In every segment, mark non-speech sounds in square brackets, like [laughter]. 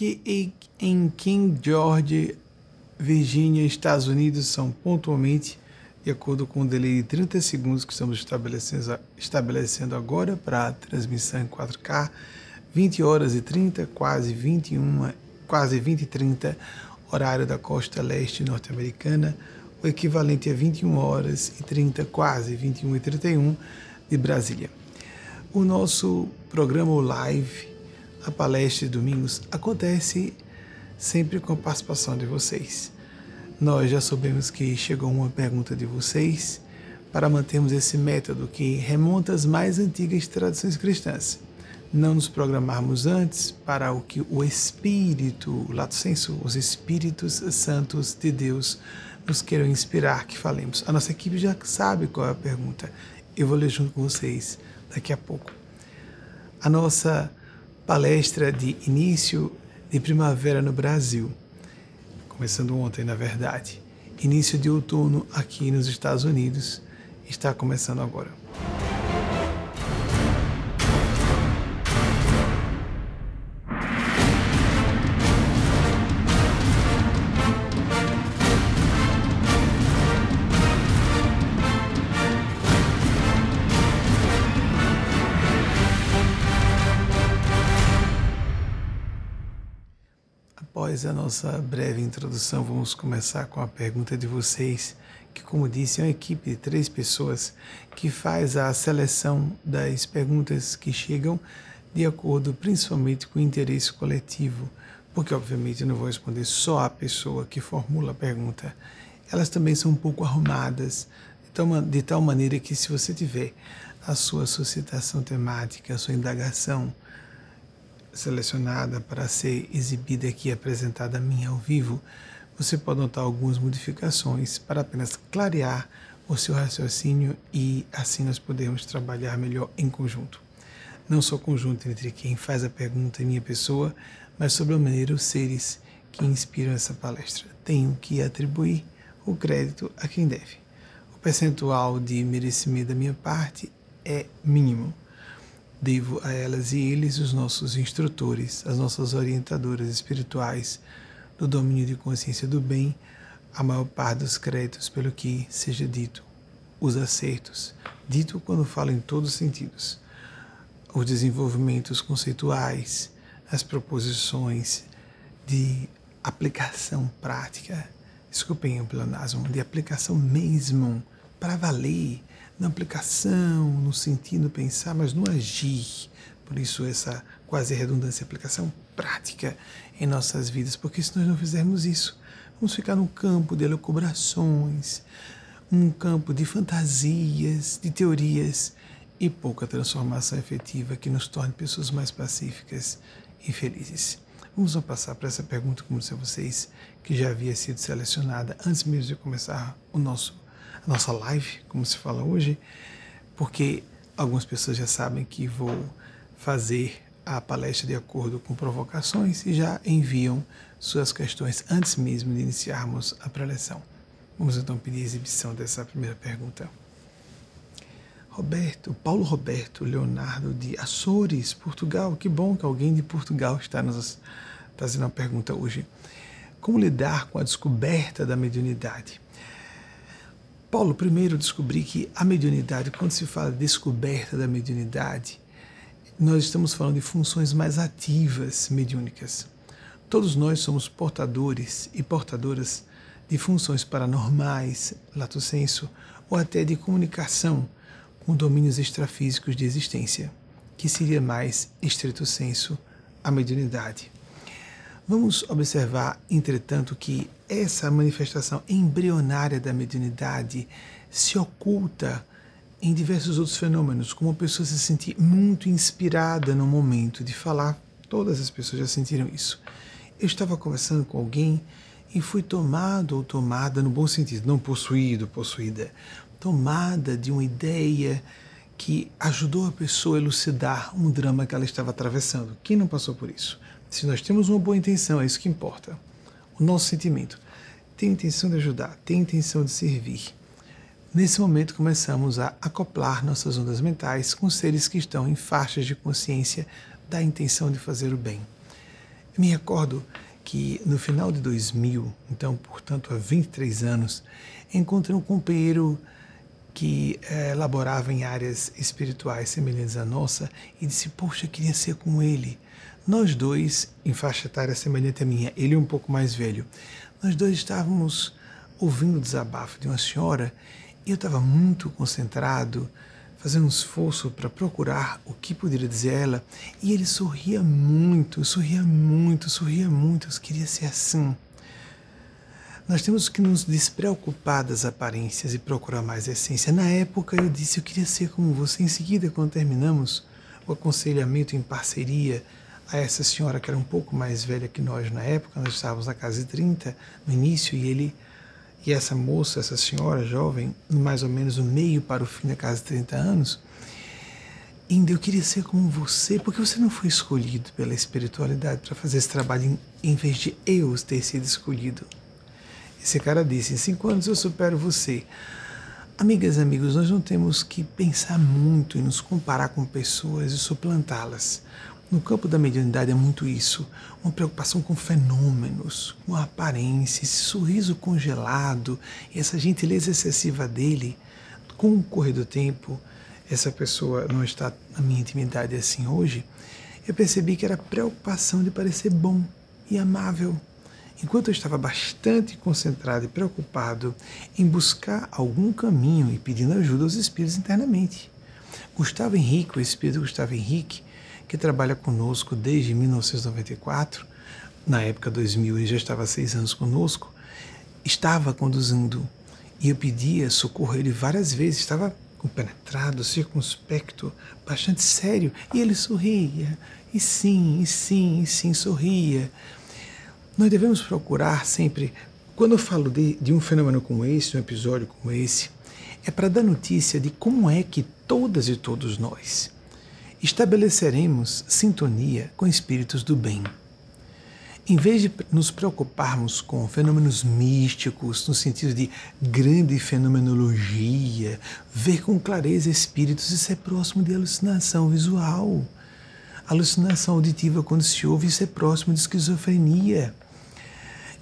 aqui em King George, Virgínia, Estados Unidos, são pontualmente, de acordo com o delay de 30 segundos que estamos estabelecendo, estabelecendo agora para a transmissão em 4K, 20 horas e 30, quase 21, quase 20 e 30, horário da costa leste norte-americana, o equivalente a 21 horas e 30, quase 21 e 31 de Brasília. O nosso programa live, a palestra de domingos, acontece sempre com a participação de vocês. Nós já soubemos que chegou uma pergunta de vocês para mantermos esse método que remonta às mais antigas tradições cristãs. Não nos programarmos antes para o que o Espírito, o lato senso, os Espíritos Santos de Deus nos queiram inspirar que falemos. A nossa equipe já sabe qual é a pergunta. Eu vou ler junto com vocês daqui a pouco. A nossa palestra de início de primavera no Brasil, começando ontem, na verdade. Início de outono aqui nos Estados Unidos está começando agora. Após a nossa breve introdução, vamos começar com a pergunta de vocês, que, como disse, é uma equipe de três pessoas que faz a seleção das perguntas que chegam de acordo principalmente com o interesse coletivo, porque, obviamente, eu não vou responder só a pessoa que formula a pergunta. Elas também são um pouco arrumadas, de tal maneira que, se você tiver a sua suscitação temática, a sua indagação, selecionada para ser exibida aqui e apresentada a mim ao vivo, você pode notar algumas modificações para apenas clarear o seu raciocínio e assim nós podemos trabalhar melhor em conjunto. Não só conjunto entre quem faz a pergunta e minha pessoa, mas sobre a maneira os seres que inspiram essa palestra. Tenho que atribuir o crédito a quem deve. O percentual de merecimento da minha parte é mínimo Devo a elas e eles os nossos instrutores, as nossas orientadoras espirituais do domínio de consciência do bem, a maior parte dos créditos pelo que seja dito, os acertos, dito quando falo em todos os sentidos, os desenvolvimentos conceituais, as proposições de aplicação prática, desculpem o pleonasmo, de aplicação mesmo, para valer, na aplicação, no sentido pensar, mas no agir. Por isso essa quase redundância, aplicação prática em nossas vidas, porque se nós não fizermos isso, vamos ficar num campo de elucubrações, um campo de fantasias, de teorias e pouca transformação efetiva que nos torne pessoas mais pacíficas e felizes. Vamos passar para essa pergunta, como disse a vocês, que já havia sido selecionada antes mesmo de começar o nosso a nossa live, como se fala hoje, porque algumas pessoas já sabem que vou fazer a palestra de acordo com provocações e já enviam suas questões antes mesmo de iniciarmos a preleção. Vamos então pedir a exibição dessa primeira pergunta. Roberto, Paulo Roberto Leonardo de Açores, Portugal. Que bom que alguém de Portugal está nos trazendo uma pergunta hoje. Como lidar com a descoberta da mediunidade? Paulo, primeiro descobri que a mediunidade, quando se fala de descoberta da mediunidade, nós estamos falando de funções mais ativas mediúnicas. Todos nós somos portadores e portadoras de funções paranormais, lato senso, ou até de comunicação com domínios extrafísicos de existência, que seria mais, estrito senso, a mediunidade. Vamos observar, entretanto, que essa manifestação embrionária da mediunidade se oculta em diversos outros fenômenos, como a pessoa se sentir muito inspirada no momento de falar. Todas as pessoas já sentiram isso. Eu estava conversando com alguém e fui tomado ou tomada no bom sentido, não possuído, possuída, tomada de uma ideia que ajudou a pessoa a elucidar um drama que ela estava atravessando. Quem não passou por isso? Se nós temos uma boa intenção, é isso que importa. O nosso sentimento tem intenção de ajudar, tem intenção de servir. Nesse momento começamos a acoplar nossas ondas mentais com seres que estão em faixas de consciência da intenção de fazer o bem. me recordo que no final de 2000, então, portanto, há 23 anos, encontrei um companheiro que é, laborava em áreas espirituais semelhantes à nossa e disse: Poxa, eu queria ser como ele. Nós dois, em faixa etária semelhante à minha, ele um pouco mais velho, nós dois estávamos ouvindo o desabafo de uma senhora e eu estava muito concentrado, fazendo um esforço para procurar o que poderia dizer a ela, e ele sorria muito, sorria muito, sorria muito, eu queria ser assim. Nós temos que nos despreocupar das aparências e procurar mais a essência. Na época eu disse eu queria ser como você. Em seguida, quando terminamos o aconselhamento em parceria a essa senhora que era um pouco mais velha que nós na época, nós estávamos na casa de 30 no início e ele e essa moça, essa senhora jovem, mais ou menos o meio para o fim da casa de 30 anos, ainda eu queria ser como você, porque você não foi escolhido pela espiritualidade para fazer esse trabalho em, em vez de eu ter sido escolhido. Esse cara disse: em cinco anos eu supero você. Amigas e amigos, nós não temos que pensar muito em nos comparar com pessoas e suplantá-las. No campo da mediunidade é muito isso, uma preocupação com fenômenos, com a aparência, esse sorriso congelado, essa gentileza excessiva dele. Com o correr do tempo, essa pessoa não está na minha intimidade assim hoje, eu percebi que era preocupação de parecer bom e amável Enquanto eu estava bastante concentrado e preocupado em buscar algum caminho e pedindo ajuda aos espíritos internamente. Gustavo Henrique, o espírito Gustavo Henrique, que trabalha conosco desde 1994, na época 2000 ele já estava há seis anos conosco, estava conduzindo e eu pedia socorro a ele várias vezes, estava compenetrado, circunspecto, bastante sério, e ele sorria, e sim, e sim, e sim, sorria. Nós devemos procurar sempre, quando eu falo de, de um fenômeno como esse, um episódio como esse, é para dar notícia de como é que todas e todos nós estabeleceremos sintonia com espíritos do bem. Em vez de nos preocuparmos com fenômenos místicos, no sentido de grande fenomenologia, ver com clareza espíritos, isso é próximo de alucinação visual. Alucinação auditiva, quando se ouve, isso é próximo de esquizofrenia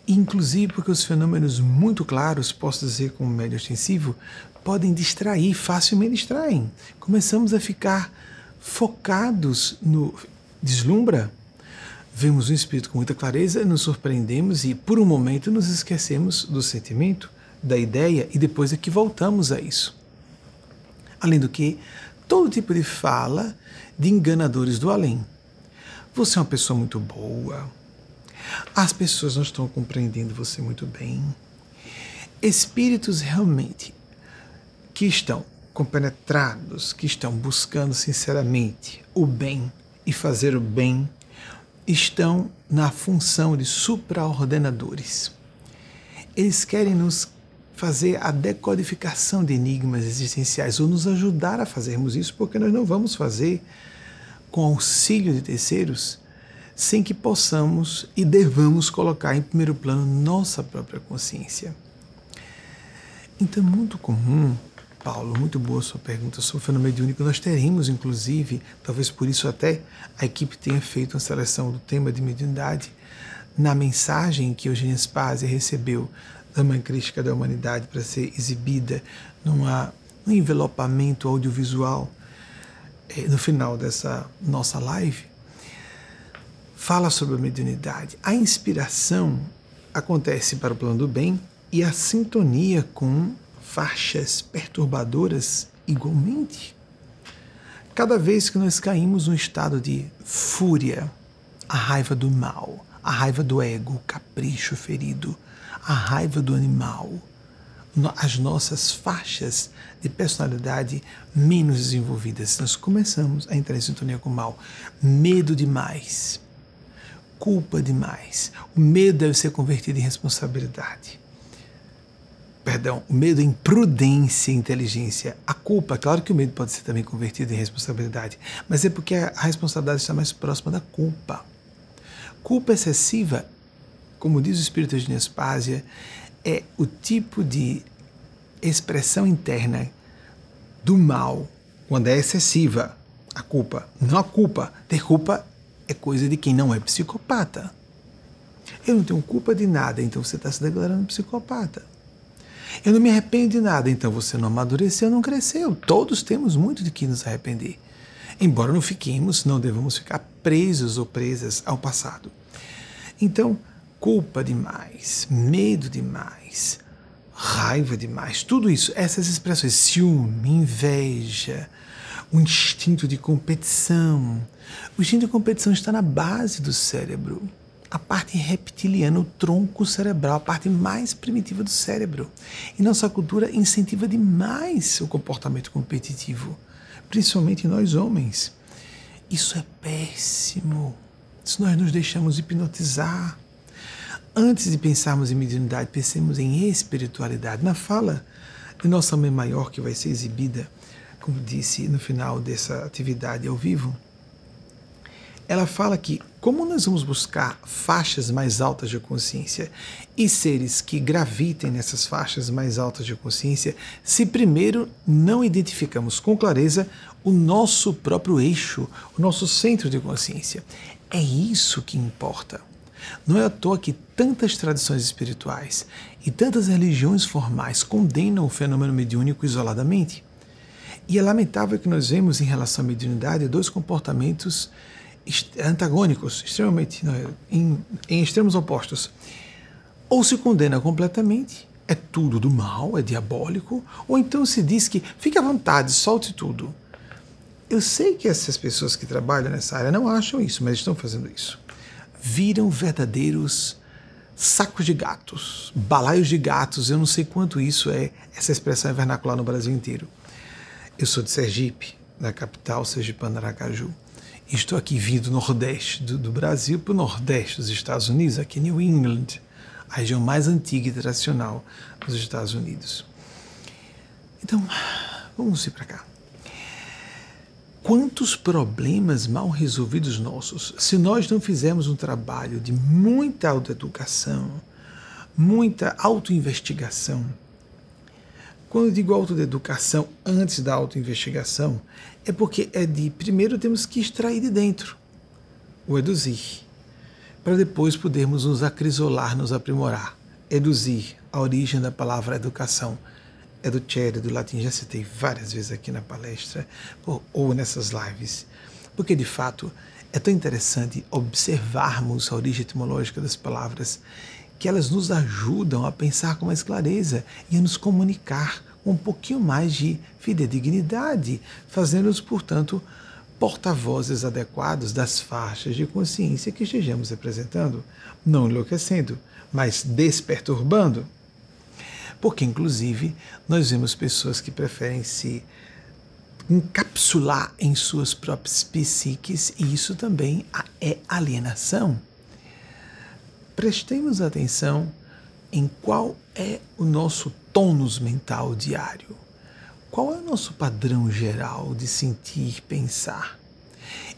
inclusive porque os fenômenos muito claros, posso dizer como médio extensivo, podem distrair, facilmente distraem. Começamos a ficar focados no deslumbra. Vemos um espírito com muita clareza, nos surpreendemos e por um momento nos esquecemos do sentimento, da ideia e depois é que voltamos a isso. Além do que, todo tipo de fala de enganadores do além. Você é uma pessoa muito boa, as pessoas não estão compreendendo você muito bem. Espíritos realmente que estão compenetrados, que estão buscando sinceramente o bem e fazer o bem, estão na função de supraordenadores. Eles querem nos fazer a decodificação de enigmas existenciais ou nos ajudar a fazermos isso, porque nós não vamos fazer com auxílio de terceiros sem que possamos e devamos colocar em primeiro plano nossa própria consciência. Então é muito comum, Paulo, muito boa sua pergunta sobre o fenômeno mediúnico. Nós teremos, inclusive, talvez por isso até a equipe tenha feito uma seleção do tema de mediunidade, na mensagem que Eugênia Spazia recebeu da Mãe Crítica da Humanidade para ser exibida numa, num envelopamento audiovisual eh, no final dessa nossa live, fala sobre a mediunidade. A inspiração acontece para o plano do bem e a sintonia com faixas perturbadoras igualmente. Cada vez que nós caímos num estado de fúria, a raiva do mal, a raiva do ego, o capricho ferido, a raiva do animal, as nossas faixas de personalidade menos desenvolvidas, nós começamos a entrar em sintonia com o mal. Medo demais culpa demais. O medo deve ser convertido em responsabilidade. Perdão, o medo em prudência e inteligência. A culpa, claro que o medo pode ser também convertido em responsabilidade, mas é porque a responsabilidade está mais próxima da culpa. Culpa excessiva, como diz o Espírito de Nespásia, é o tipo de expressão interna do mal quando é excessiva. A culpa, não a culpa. Ter culpa é coisa de quem não é psicopata. Eu não tenho culpa de nada, então você está se declarando psicopata. Eu não me arrependo de nada, então você não amadureceu, não cresceu. Todos temos muito de que nos arrepender. Embora não fiquemos, não devemos ficar presos ou presas ao passado. Então, culpa demais, medo demais, raiva demais, tudo isso, essas expressões, ciúme, inveja, o instinto de competição. O instinto de competição está na base do cérebro a parte reptiliana, o tronco cerebral, a parte mais primitiva do cérebro. E nossa cultura incentiva demais o comportamento competitivo, principalmente nós homens. Isso é péssimo. Se nós nos deixamos hipnotizar. Antes de pensarmos em mediunidade, pensemos em espiritualidade. Na fala de nossa mãe maior, que vai ser exibida, como disse no final dessa atividade ao vivo, ela fala que, como nós vamos buscar faixas mais altas de consciência e seres que gravitem nessas faixas mais altas de consciência, se primeiro não identificamos com clareza o nosso próprio eixo, o nosso centro de consciência? É isso que importa. Não é à toa que tantas tradições espirituais e tantas religiões formais condenam o fenômeno mediúnico isoladamente. E é lamentável que nós vemos em relação à mediunidade dois comportamentos antagônicos, extremamente em, em extremos opostos. Ou se condena completamente, é tudo do mal, é diabólico, ou então se diz que fique à vontade, solte tudo. Eu sei que essas pessoas que trabalham nessa área não acham isso, mas estão fazendo isso. Viram verdadeiros sacos de gatos, balaios de gatos, eu não sei quanto isso é, essa expressão é vernacular no Brasil inteiro. Eu sou de Sergipe, na capital sergipana Aracaju. Estou aqui vindo do Nordeste do, do Brasil para o Nordeste dos Estados Unidos, aqui em New England, a região mais antiga e tradicional dos Estados Unidos. Então, vamos ir para cá. Quantos problemas mal resolvidos nossos, se nós não fizermos um trabalho de muita autoeducação, muita autoinvestigação, quando eu digo autoeducação antes da autoinvestigação, é porque é de primeiro temos que extrair de dentro o eduzir, para depois podermos nos acrisolar, nos aprimorar. Eduzir, a origem da palavra educação, é do Chere, do latim, já citei várias vezes aqui na palestra ou nessas lives, porque de fato é tão interessante observarmos a origem etimológica das palavras que elas nos ajudam a pensar com mais clareza e a nos comunicar com um pouquinho mais de fidedignidade, fazendo-nos, portanto, porta-vozes adequados das faixas de consciência que estejamos representando, não enlouquecendo, mas desperturbando. Porque, inclusive, nós vemos pessoas que preferem se encapsular em suas próprias psiques, e isso também é alienação prestemos atenção em qual é o nosso tônus mental diário. Qual é o nosso padrão geral de sentir, pensar?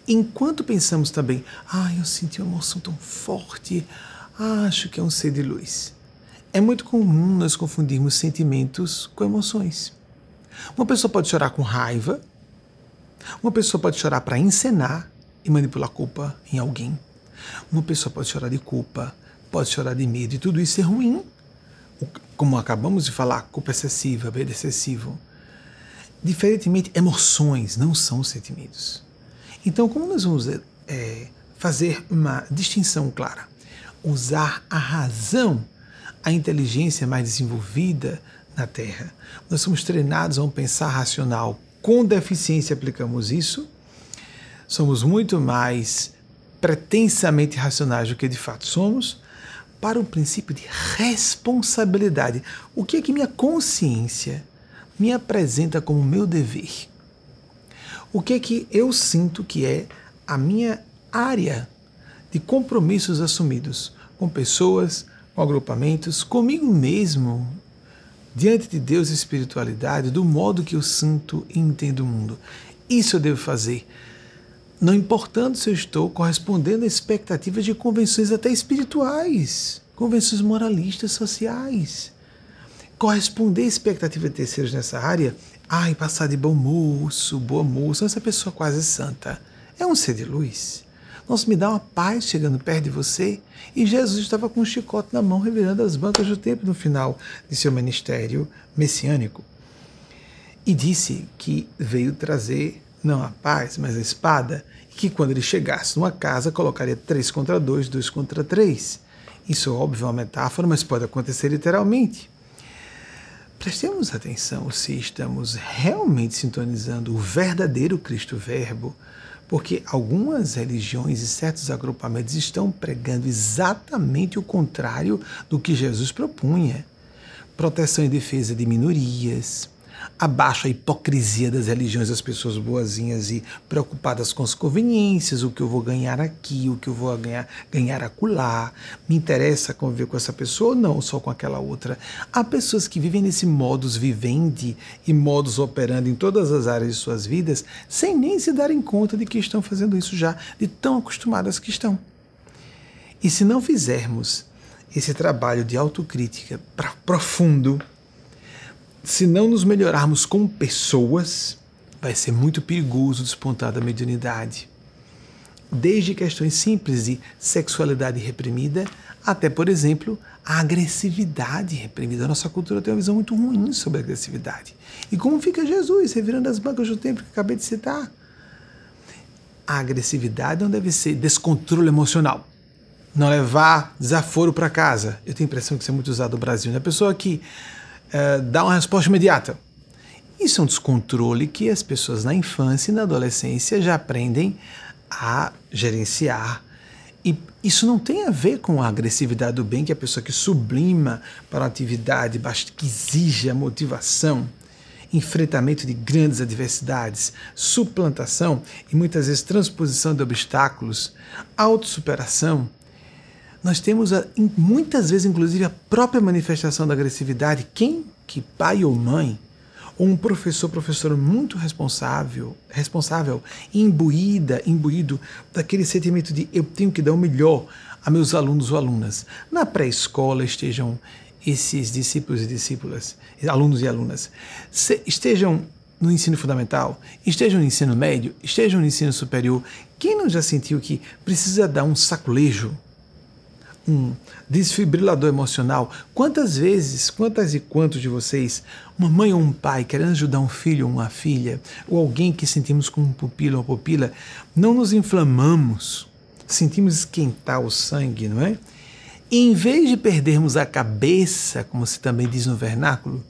Enquanto pensamos também, ah, eu senti uma emoção tão forte, acho que é um ser de luz. É muito comum nós confundirmos sentimentos com emoções. Uma pessoa pode chorar com raiva, uma pessoa pode chorar para encenar e manipular culpa em alguém. Uma pessoa pode chorar de culpa pode chorar de medo, e tudo isso é ruim. Como acabamos de falar, culpa excessiva, medo excessivo. Diferentemente, emoções não são sentimentos. Então, como nós vamos é, fazer uma distinção clara? Usar a razão, a inteligência mais desenvolvida na Terra. Nós somos treinados a um pensar racional. Com deficiência aplicamos isso. Somos muito mais pretensamente racionais do que de fato somos para o princípio de responsabilidade. O que é que minha consciência me apresenta como meu dever? O que é que eu sinto que é a minha área de compromissos assumidos com pessoas, com agrupamentos, comigo mesmo, diante de Deus e espiritualidade, do modo que eu sinto e entendo o mundo. Isso eu devo fazer não importando se eu estou correspondendo a expectativas de convenções até espirituais, convenções moralistas sociais. Corresponder a expectativas de terceiros nessa área, ai, passar de bom moço, boa moça, essa pessoa quase santa, é um ser de luz. Nossa, me dá uma paz chegando perto de você. E Jesus estava com um chicote na mão, revirando as bancas do templo no final de seu ministério messiânico. E disse que veio trazer não a paz, mas a espada, e que quando ele chegasse numa casa colocaria três contra dois, dois contra três. Isso, óbvio, é uma metáfora, mas pode acontecer literalmente. Prestemos atenção se estamos realmente sintonizando o verdadeiro Cristo Verbo, porque algumas religiões e certos agrupamentos estão pregando exatamente o contrário do que Jesus propunha. Proteção e defesa de minorias, abaixo a hipocrisia das religiões das pessoas boazinhas e preocupadas com as conveniências, o que eu vou ganhar aqui, o que eu vou ganhar, ganhar acolá. Me interessa conviver com essa pessoa ou não, só com aquela outra. Há pessoas que vivem nesse modus vivendi e modus operandi em todas as áreas de suas vidas, sem nem se darem conta de que estão fazendo isso já, de tão acostumadas que estão. E se não fizermos esse trabalho de autocrítica profundo, se não nos melhorarmos como pessoas, vai ser muito perigoso despontar da mediunidade. Desde questões simples de sexualidade reprimida até, por exemplo, a agressividade reprimida. A nossa cultura tem uma visão muito ruim sobre a agressividade. E como fica Jesus revirando as bancas do tempo que acabei de citar? A agressividade não deve ser descontrole emocional. Não levar desaforo para casa. Eu tenho a impressão que isso é muito usado no Brasil. Né? A pessoa que uh, dar uma resposta imediata. Isso é um descontrole que as pessoas na infância e na adolescência já aprendem a gerenciar. E isso não tem a ver com a agressividade do bem, que é a pessoa que sublima para uma atividade que exige a motivação, enfrentamento de grandes adversidades, suplantação e muitas vezes transposição de obstáculos, autossuperação nós temos a, muitas vezes, inclusive, a própria manifestação da agressividade. Quem que pai ou mãe, ou um professor, professora muito responsável, responsável, imbuída, imbuído daquele sentimento de eu tenho que dar o melhor a meus alunos ou alunas. Na pré-escola estejam esses discípulos e discípulas, alunos e alunas, estejam no ensino fundamental, estejam no ensino médio, estejam no ensino superior. Quem não já sentiu que precisa dar um saculejo um desfibrilador emocional. Quantas vezes, quantas e quantos de vocês, uma mãe ou um pai querendo ajudar um filho ou uma filha, ou alguém que sentimos como um pupilo ou pupila, não nos inflamamos, sentimos esquentar o sangue, não é? E em vez de perdermos a cabeça, como se também diz no vernáculo,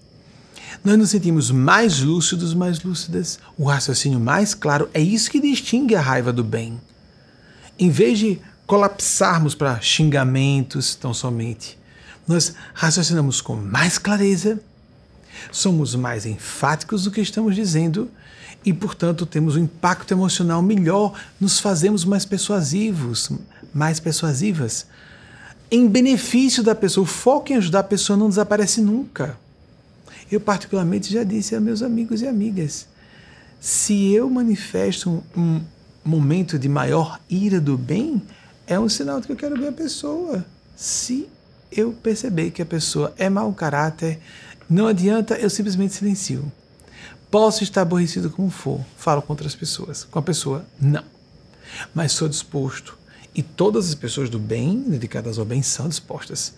nós nos sentimos mais lúcidos, mais lúcidas, o raciocínio mais claro. É isso que distingue a raiva do bem. Em vez de colapsarmos para xingamentos tão somente. Nós raciocinamos com mais clareza, somos mais enfáticos do que estamos dizendo e, portanto, temos um impacto emocional melhor, nos fazemos mais persuasivos, mais persuasivas. Em benefício da pessoa, o foco em ajudar a pessoa não desaparece nunca. Eu, particularmente, já disse a meus amigos e amigas: se eu manifesto um, um momento de maior ira do bem, é um sinal de que eu quero ver a pessoa. Se eu perceber que a pessoa é mau caráter, não adianta, eu simplesmente silencio. Posso estar aborrecido como for, falo com outras pessoas. Com a pessoa, não. Mas sou disposto, e todas as pessoas do bem, dedicadas ao bem, são dispostas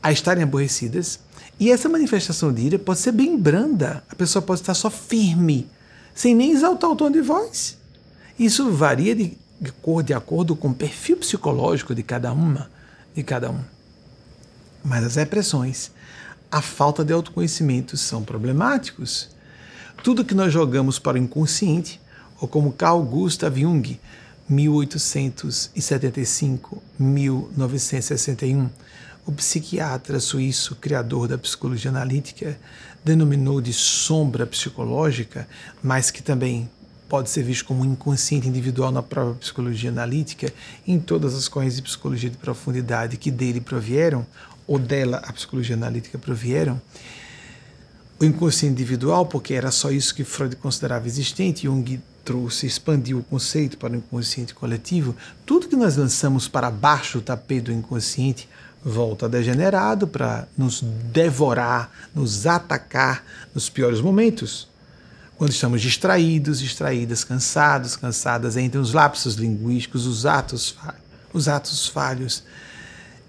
a estarem aborrecidas. E essa manifestação de ira pode ser bem branda. A pessoa pode estar só firme, sem nem exaltar o tom de voz. Isso varia de de acordo com o perfil psicológico de cada uma, de cada um. Mas as repressões, a falta de autoconhecimento são problemáticos. Tudo que nós jogamos para o inconsciente, ou como Carl Gustav Jung, 1875-1961, o psiquiatra suíço criador da psicologia analítica, denominou de sombra psicológica, mas que também pode ser visto como inconsciente individual na própria psicologia analítica, em todas as correntes de psicologia de profundidade que dele provieram, ou dela a psicologia analítica provieram, o inconsciente individual, porque era só isso que Freud considerava existente, Jung trouxe, expandiu o conceito para o inconsciente coletivo, tudo que nós lançamos para baixo do tapete do inconsciente volta degenerado para nos devorar, nos atacar nos piores momentos quando estamos distraídos, distraídas, cansados, cansadas, entre os lapsos linguísticos, os atos, os atos falhos.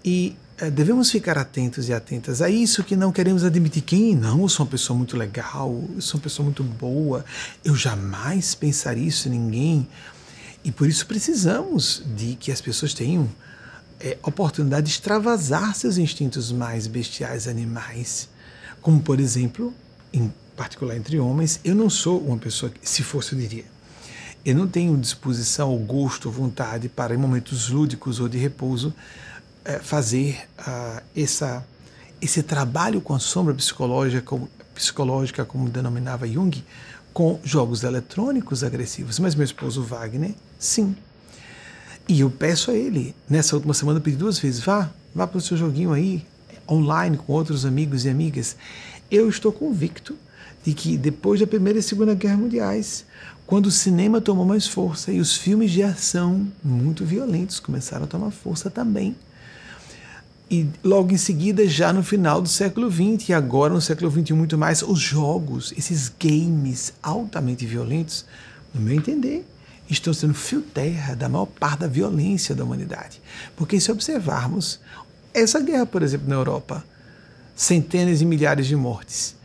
E é, devemos ficar atentos e atentas a isso que não queremos admitir. Quem não, eu sou uma pessoa muito legal, eu sou uma pessoa muito boa, eu jamais pensaria isso em ninguém. E por isso precisamos de que as pessoas tenham é, oportunidade de extravasar seus instintos mais bestiais animais. Como, por exemplo, em particular entre homens, eu não sou uma pessoa que, se fosse, eu diria, eu não tenho disposição, ou gosto, ou vontade para, em momentos lúdicos ou de repouso, é, fazer uh, essa, esse trabalho com a sombra psicológica, como, psicológica, como denominava Jung, com jogos eletrônicos agressivos. Mas meu esposo Wagner, sim. E eu peço a ele, nessa última semana eu pedi duas vezes, vá, vá para o seu joguinho aí, online, com outros amigos e amigas. Eu estou convicto de que depois da Primeira e Segunda Guerra Mundiais, quando o cinema tomou mais força e os filmes de ação muito violentos começaram a tomar força também, e logo em seguida, já no final do século XX, e agora no século XXI muito mais, os jogos, esses games altamente violentos, no meu entender, estão sendo fio terra da maior parte da violência da humanidade. Porque se observarmos essa guerra, por exemplo, na Europa, centenas e milhares de mortes,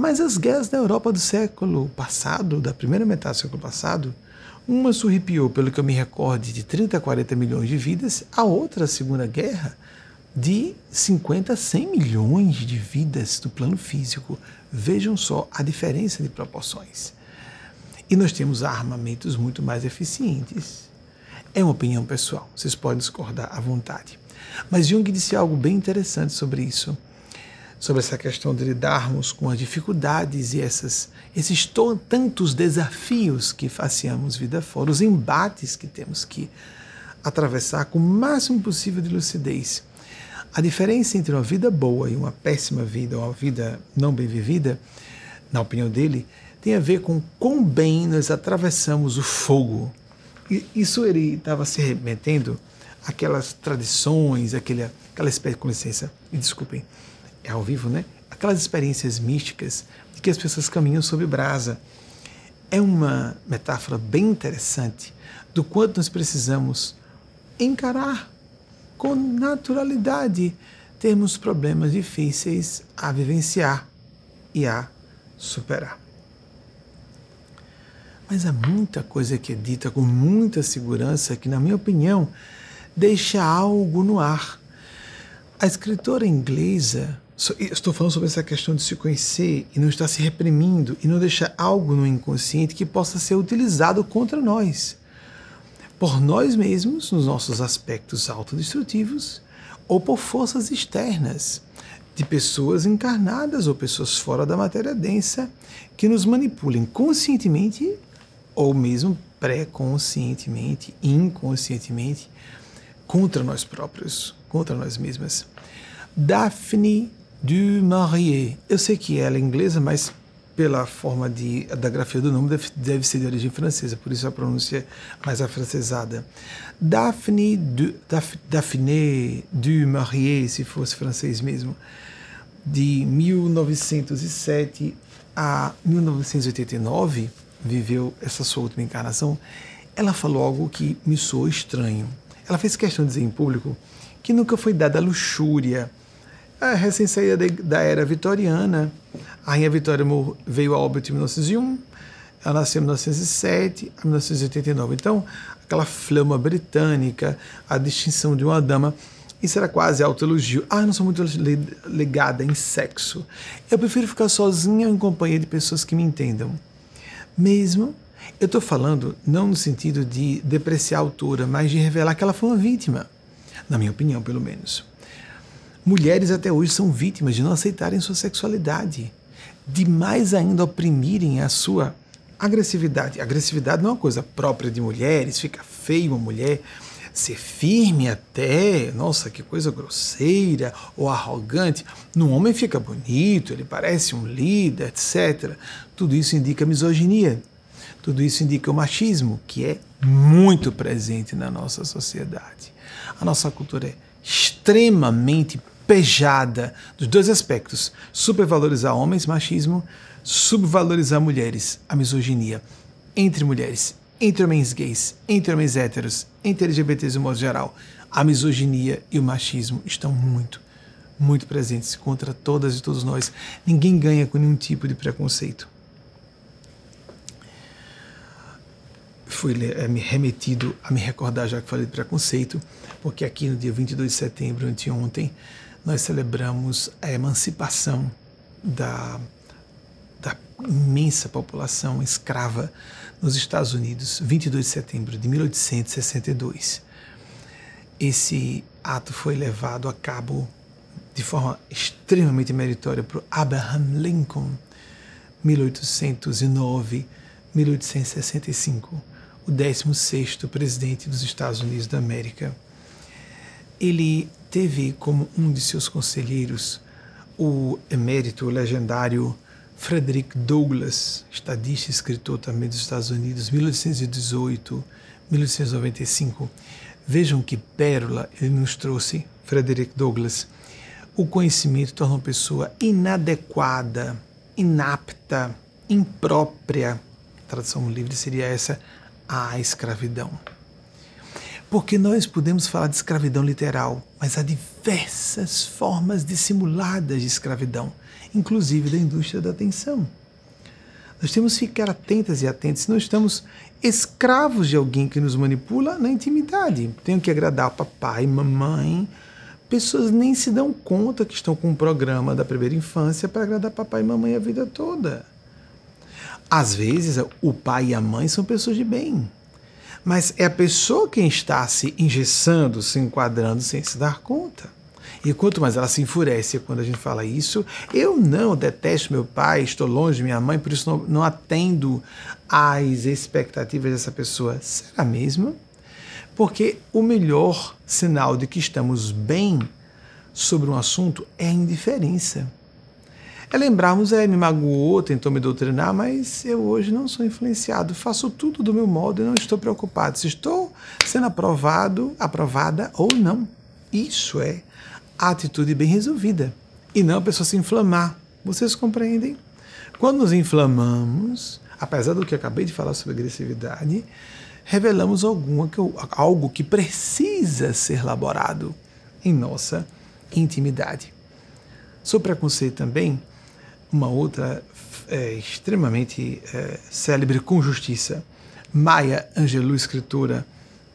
mas as guerras na Europa do século passado, da primeira metade do século passado, uma surripiou, pelo que eu me recorde, de 30 a 40 milhões de vidas, a outra, a Segunda Guerra, de 50 a 100 milhões de vidas do plano físico. Vejam só a diferença de proporções. E nós temos armamentos muito mais eficientes. É uma opinião pessoal, vocês podem discordar à vontade. Mas Jung disse algo bem interessante sobre isso, sobre essa questão de lidarmos com as dificuldades e essas, esses tantos desafios que faceamos vida fora, os embates que temos que atravessar com o máximo possível de lucidez a diferença entre uma vida boa e uma péssima vida, ou uma vida não bem vivida, na opinião dele, tem a ver com quão bem nós atravessamos o fogo. E isso ele estava se remetendo àquelas tradições, aquela, aquela espécie, com licença, e desculpem, é ao vivo, né? Aquelas experiências místicas de que as pessoas caminham sob brasa. É uma metáfora bem interessante do quanto nós precisamos encarar com naturalidade temos problemas difíceis a vivenciar e a superar. Mas há muita coisa que é dita com muita segurança que, na minha opinião, deixa algo no ar. A escritora inglesa, estou falando sobre essa questão de se conhecer e não estar se reprimindo e não deixar algo no inconsciente que possa ser utilizado contra nós por nós mesmos, nos nossos aspectos autodestrutivos, ou por forças externas, de pessoas encarnadas ou pessoas fora da matéria densa, que nos manipulem conscientemente ou mesmo pré-conscientemente, inconscientemente, contra nós próprios, contra nós mesmas. Daphne du Maurier. Eu sei que ela é inglesa, mas pela forma de, da grafia do nome, deve, deve ser de origem francesa, por isso a pronúncia mais afrancesada. Daphne du, Daphne du se fosse francês mesmo, de 1907 a 1989, viveu essa sua última encarnação, ela falou algo que me soou estranho. Ela fez questão de dizer em público que nunca foi dada a luxúria a recém-saída da era vitoriana. A Rainha Vitória veio a óbito em 1901, ela nasceu em 1907 a 1989. Então, aquela flama britânica, a distinção de uma dama, isso era quase autoelogio. Ah, eu não sou muito ligada em sexo. Eu prefiro ficar sozinha em companhia de pessoas que me entendam. Mesmo, eu estou falando não no sentido de depreciar a autora, mas de revelar que ela foi uma vítima, na minha opinião, pelo menos. Mulheres até hoje são vítimas de não aceitarem sua sexualidade, de mais ainda oprimirem a sua agressividade. Agressividade não é uma coisa própria de mulheres, fica feio uma mulher ser firme até, nossa, que coisa grosseira ou arrogante. No homem fica bonito, ele parece um líder, etc. Tudo isso indica misoginia. Tudo isso indica o machismo, que é muito presente na nossa sociedade. A nossa cultura é extremamente pejada dos dois aspectos: supervalorizar homens, machismo, subvalorizar mulheres, a misoginia entre mulheres, entre homens gays, entre homens héteros, entre LGBTs de modo geral. A misoginia e o machismo estão muito, muito presentes contra todas e todos nós. Ninguém ganha com nenhum tipo de preconceito. Fui é, me remetido a me recordar, já que falei de preconceito, porque aqui no dia 22 de setembro, anteontem, nós celebramos a emancipação da, da imensa população escrava nos Estados Unidos, 22 de setembro de 1862. Esse ato foi levado a cabo de forma extremamente meritória por Abraham Lincoln, 1809-1865, o 16º presidente dos Estados Unidos da América. Ele teve como um de seus conselheiros o emérito, o legendário Frederick Douglass, estadista e escritor também dos Estados Unidos, 1818, 1895. Vejam que pérola ele nos trouxe, Frederick Douglass. O conhecimento torna uma pessoa inadequada, inapta, imprópria. A tradução livre seria essa, à escravidão. Porque nós podemos falar de escravidão literal, mas há diversas formas dissimuladas de escravidão, inclusive da indústria da atenção. Nós temos que ficar atentas e atentos, se não estamos escravos de alguém que nos manipula na intimidade. Tenho que agradar papai, mamãe. Pessoas nem se dão conta que estão com um programa da primeira infância para agradar papai e mamãe a vida toda. Às vezes, o pai e a mãe são pessoas de bem mas é a pessoa quem está se engessando, se enquadrando sem se dar conta. E quanto mais ela se enfurece quando a gente fala isso, eu não detesto meu pai, estou longe de minha mãe, por isso não, não atendo às expectativas dessa pessoa. Será mesmo? Porque o melhor sinal de que estamos bem sobre um assunto é a indiferença. É lembrarmos, é, me magoou, tentou me doutrinar, mas eu hoje não sou influenciado, faço tudo do meu modo e não estou preocupado se estou sendo aprovado, aprovada ou não. Isso é a atitude bem resolvida e não a pessoa se inflamar. Vocês compreendem? Quando nos inflamamos, apesar do que acabei de falar sobre agressividade, revelamos alguma, algo que precisa ser elaborado em nossa intimidade. Sobre preconceito também, uma outra é, extremamente é, célebre com justiça, Maya Angelou, escritora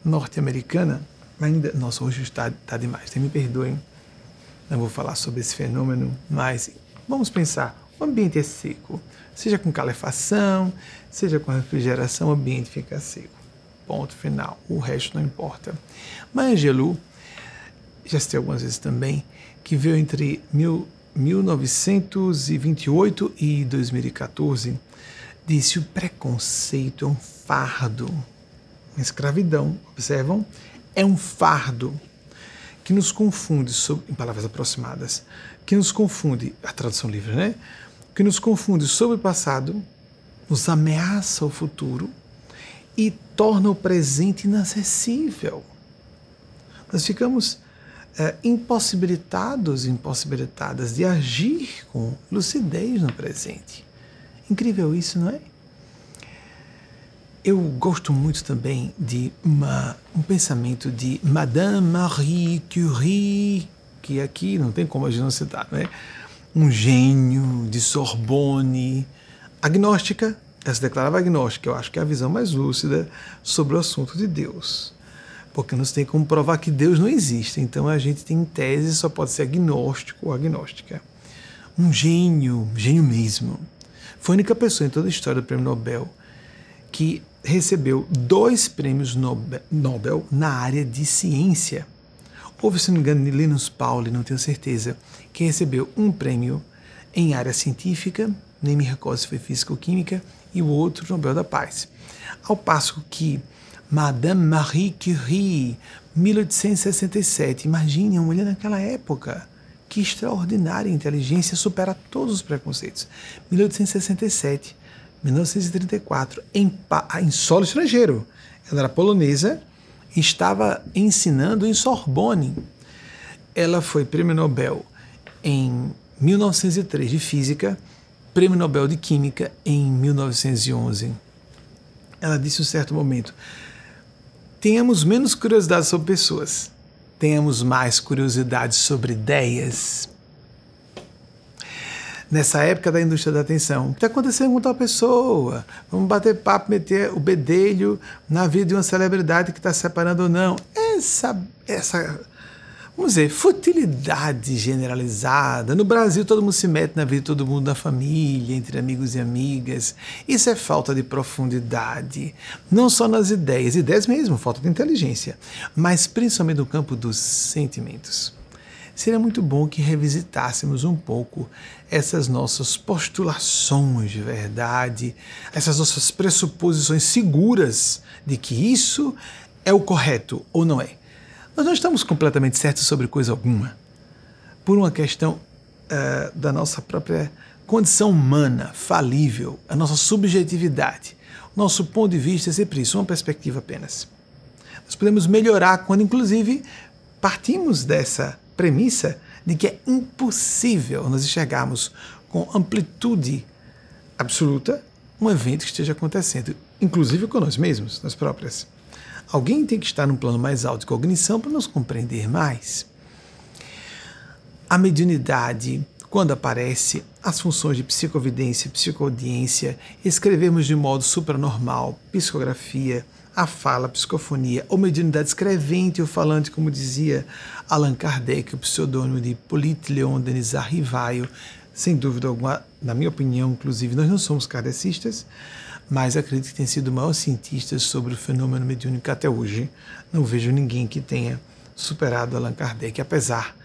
norte-americana, ainda, nossa, hoje está, está demais, me perdoem, não vou falar sobre esse fenômeno, mas vamos pensar, o ambiente é seco, seja com calefação, seja com refrigeração, o ambiente fica seco, ponto final, o resto não importa. Maya Angelou, já citei algumas vezes também, que veio entre mil 1928 e 2014, disse: o preconceito é um fardo. A escravidão, observam, é um fardo que nos confunde, em palavras aproximadas, que nos confunde, a tradução livre, né? Que nos confunde sobre o passado, nos ameaça o futuro e torna o presente inacessível. Nós ficamos é, impossibilitados, impossibilitadas de agir com lucidez no presente. Incrível isso, não é? Eu gosto muito também de uma, um pensamento de Madame Marie Curie, que aqui não tem como a gente não citar, né? Um gênio de Sorbonne, agnóstica, ela se declarava agnóstica, eu acho que é a visão mais lúcida sobre o assunto de Deus porque não se tem como provar que Deus não existe. Então a gente tem tese, só pode ser agnóstico ou agnóstica. Um gênio, gênio mesmo. Foi a única pessoa em toda a história do prêmio Nobel que recebeu dois prêmios Nobel na área de ciência. Houve, se não me engano, Linus Pauling, não tenho certeza, que recebeu um prêmio em área científica, nem me recordo se foi física ou química, e o outro Nobel da Paz. Ao passo que Madame Marie Curie, 1867. Imagine uma mulher naquela época. Que extraordinária inteligência supera todos os preconceitos. 1867, 1934, em, em solo estrangeiro. Ela era polonesa estava ensinando em Sorbonne. Ela foi prêmio Nobel em 1903 de Física Prêmio Nobel de Química em 1911. Ela disse em um certo momento: tenhamos menos curiosidade sobre pessoas, tenhamos mais curiosidade sobre ideias. Nessa época da indústria da atenção, o que está acontecendo com tal pessoa? Vamos bater papo, meter o bedelho na vida de uma celebridade que está separando ou não. Essa, essa vamos dizer, futilidade generalizada. No Brasil, todo mundo se mete na vida de todo mundo, na família, entre amigos e amigas. Isso é falta de profundidade. Não só nas ideias, ideias mesmo, falta de inteligência, mas principalmente no campo dos sentimentos. Seria muito bom que revisitássemos um pouco essas nossas postulações de verdade, essas nossas pressuposições seguras de que isso é o correto ou não é. Nós não estamos completamente certos sobre coisa alguma, por uma questão uh, da nossa própria condição humana, falível, a nossa subjetividade. Nosso ponto de vista é sempre isso, uma perspectiva apenas. Nós podemos melhorar quando, inclusive, partimos dessa premissa de que é impossível nós enxergarmos com amplitude absoluta um evento que esteja acontecendo, inclusive com nós mesmos, nós próprias. Alguém tem que estar num plano mais alto de cognição para nos compreender mais. A mediunidade, quando aparece, as funções de psicovidência, psicoaudiência, escrevermos de modo supranormal, psicografia, a fala, a psicofonia, ou mediunidade escrevente ou falante, como dizia Allan Kardec, o pseudônimo de Polite Leon Denis Rivaio, sem dúvida alguma, na minha opinião, inclusive, nós não somos kardecistas, mas acredito que tem sido o maior cientista sobre o fenômeno mediúnico até hoje. Não vejo ninguém que tenha superado Allan Kardec, apesar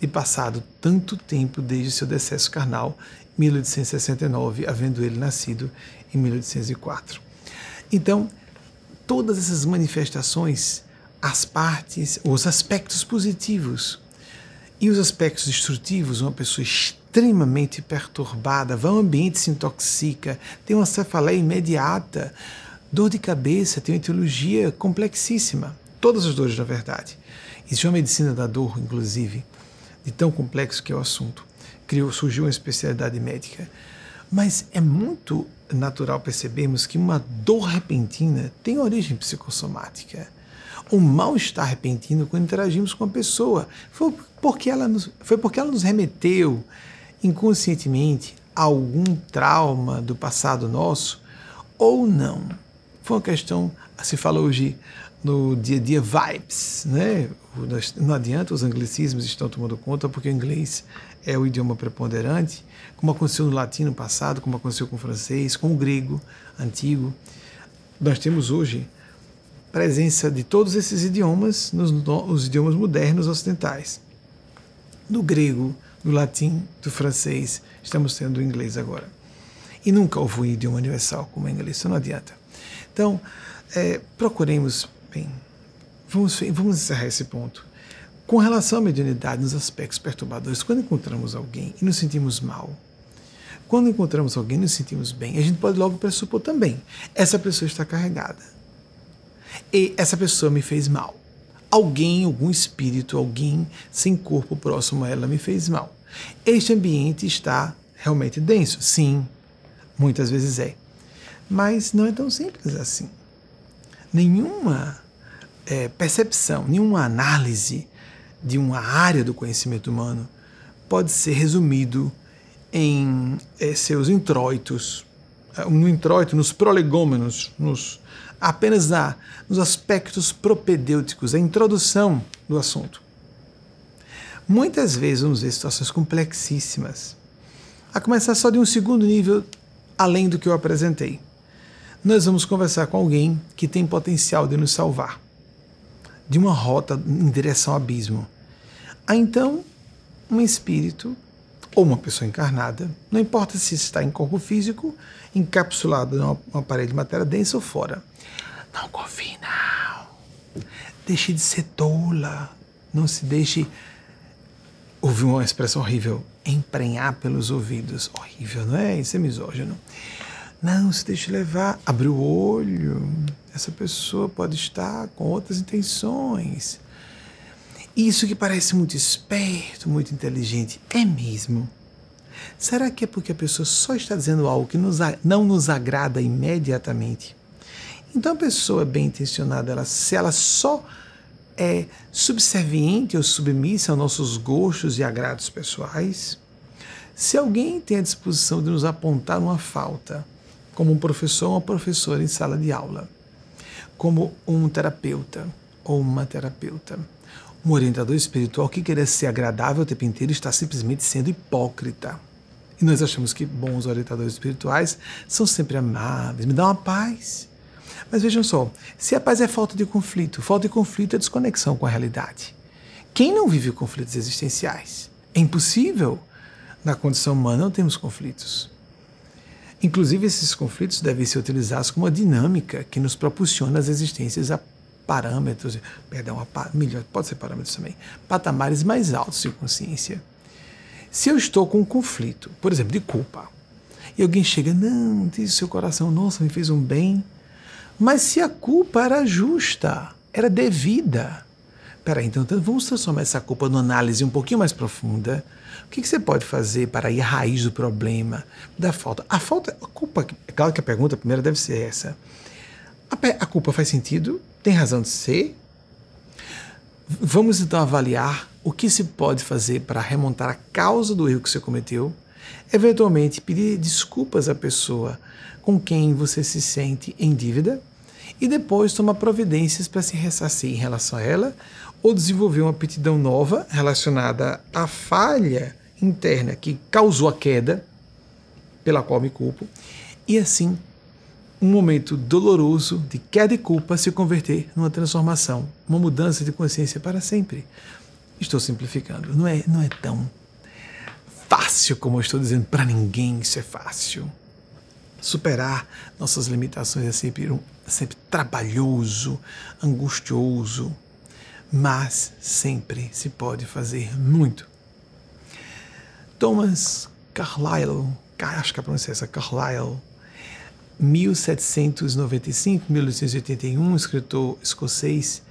de passado tanto tempo desde seu decesso carnal, 1869, havendo ele nascido em 1804. Então, todas essas manifestações, as partes, os aspectos positivos e os aspectos destrutivos, uma pessoa extremamente perturbada, vai ao ambiente, se intoxica, tem uma cefaleia imediata, dor de cabeça, tem uma etiologia complexíssima. Todas as dores, na verdade. Existe uma medicina da dor, inclusive, de tão complexo que é o assunto. Criou, surgiu uma especialidade médica. Mas é muito natural percebermos que uma dor repentina tem origem psicossomática. O mal-estar repentino, quando interagimos com a pessoa, foi porque ela nos, foi porque ela nos remeteu inconscientemente algum trauma do passado nosso ou não. Foi uma questão, se fala hoje no dia a dia, vibes, né? Não adianta, os anglicismos estão tomando conta, porque o inglês é o idioma preponderante, como aconteceu no latim no passado, como aconteceu com o francês, com o grego antigo. Nós temos hoje presença de todos esses idiomas nos, nos idiomas modernos ocidentais. Do grego, do latim, do francês, estamos tendo o inglês agora. E nunca houve um idioma universal como o inglês, isso não adianta. Então, é, procuremos, bem, vamos, vamos encerrar esse ponto. Com relação à mediunidade nos aspectos perturbadores, quando encontramos alguém e nos sentimos mal, quando encontramos alguém e nos sentimos bem, a gente pode logo pressupor também: essa pessoa está carregada. E essa pessoa me fez mal alguém, algum espírito, alguém sem corpo próximo a ela me fez mal. Este ambiente está realmente denso? Sim, muitas vezes é. Mas não é tão simples assim. Nenhuma é, percepção, nenhuma análise de uma área do conhecimento humano pode ser resumido em é, seus introitos, é, no introito, nos prolegômenos, nos apenas na, nos aspectos propedêuticos, a introdução do assunto. Muitas vezes vamos ver situações complexíssimas, a começar só de um segundo nível além do que eu apresentei. Nós vamos conversar com alguém que tem potencial de nos salvar de uma rota em direção ao abismo. Há então um espírito ou uma pessoa encarnada, não importa se está em corpo físico, encapsulado num aparelho de matéria densa ou fora. Não confie, não. Deixe de ser tola. Não se deixe. Ouvi uma expressão horrível. Emprenhar pelos ouvidos. Horrível, não é? Isso é misógino. Não se deixe levar. Abre o olho. Essa pessoa pode estar com outras intenções. Isso que parece muito esperto, muito inteligente, é mesmo. Será que é porque a pessoa só está dizendo algo que nos, não nos agrada imediatamente? Então a pessoa bem intencionada, ela, se ela só é subserviente ou submissa aos nossos gostos e agrados pessoais, se alguém tem a disposição de nos apontar uma falta, como um professor ou uma professora em sala de aula, como um terapeuta ou uma terapeuta, um orientador espiritual que querer ser agradável o tempo inteiro está simplesmente sendo hipócrita. E nós achamos que bons orientadores espirituais são sempre amáveis, me dão uma paz. Mas vejam só, se a paz é falta de conflito, falta de conflito é desconexão com a realidade. Quem não vive conflitos existenciais? É impossível. Na condição humana não temos conflitos. Inclusive, esses conflitos devem ser utilizados como uma dinâmica que nos proporciona as existências a parâmetros, perdão, melhor, pode ser parâmetros também, patamares mais altos de consciência. Se eu estou com um conflito, por exemplo, de culpa, e alguém chega, não, diz o seu coração, nossa, me fez um bem, mas se a culpa era justa, era devida. Peraí, então, então vamos transformar essa culpa numa análise um pouquinho mais profunda. O que, que, você pode fazer para ir à raiz do problema, da falta? A falta, a culpa, é claro que a pergunta primeira deve ser essa. A, a culpa faz sentido? Tem razão de ser? Vamos então avaliar o que se pode fazer para remontar a causa do erro que você cometeu, eventualmente pedir desculpas à pessoa com quem você se sente em dívida e depois tomar providências para se ressarcir em relação a ela ou desenvolver uma aptidão nova relacionada à falha interna que causou a queda pela qual me culpo e assim um momento doloroso de queda e culpa se converter numa transformação, uma mudança de consciência para sempre. Estou simplificando, não é, não é tão fácil como eu estou dizendo, para ninguém isso é fácil. Superar nossas limitações é sempre, sempre trabalhoso, angustioso, mas sempre se pode fazer muito. Thomas Carlyle, acho que a pronúncia é essa, Carlyle, 1795, 1881, escritor escocês,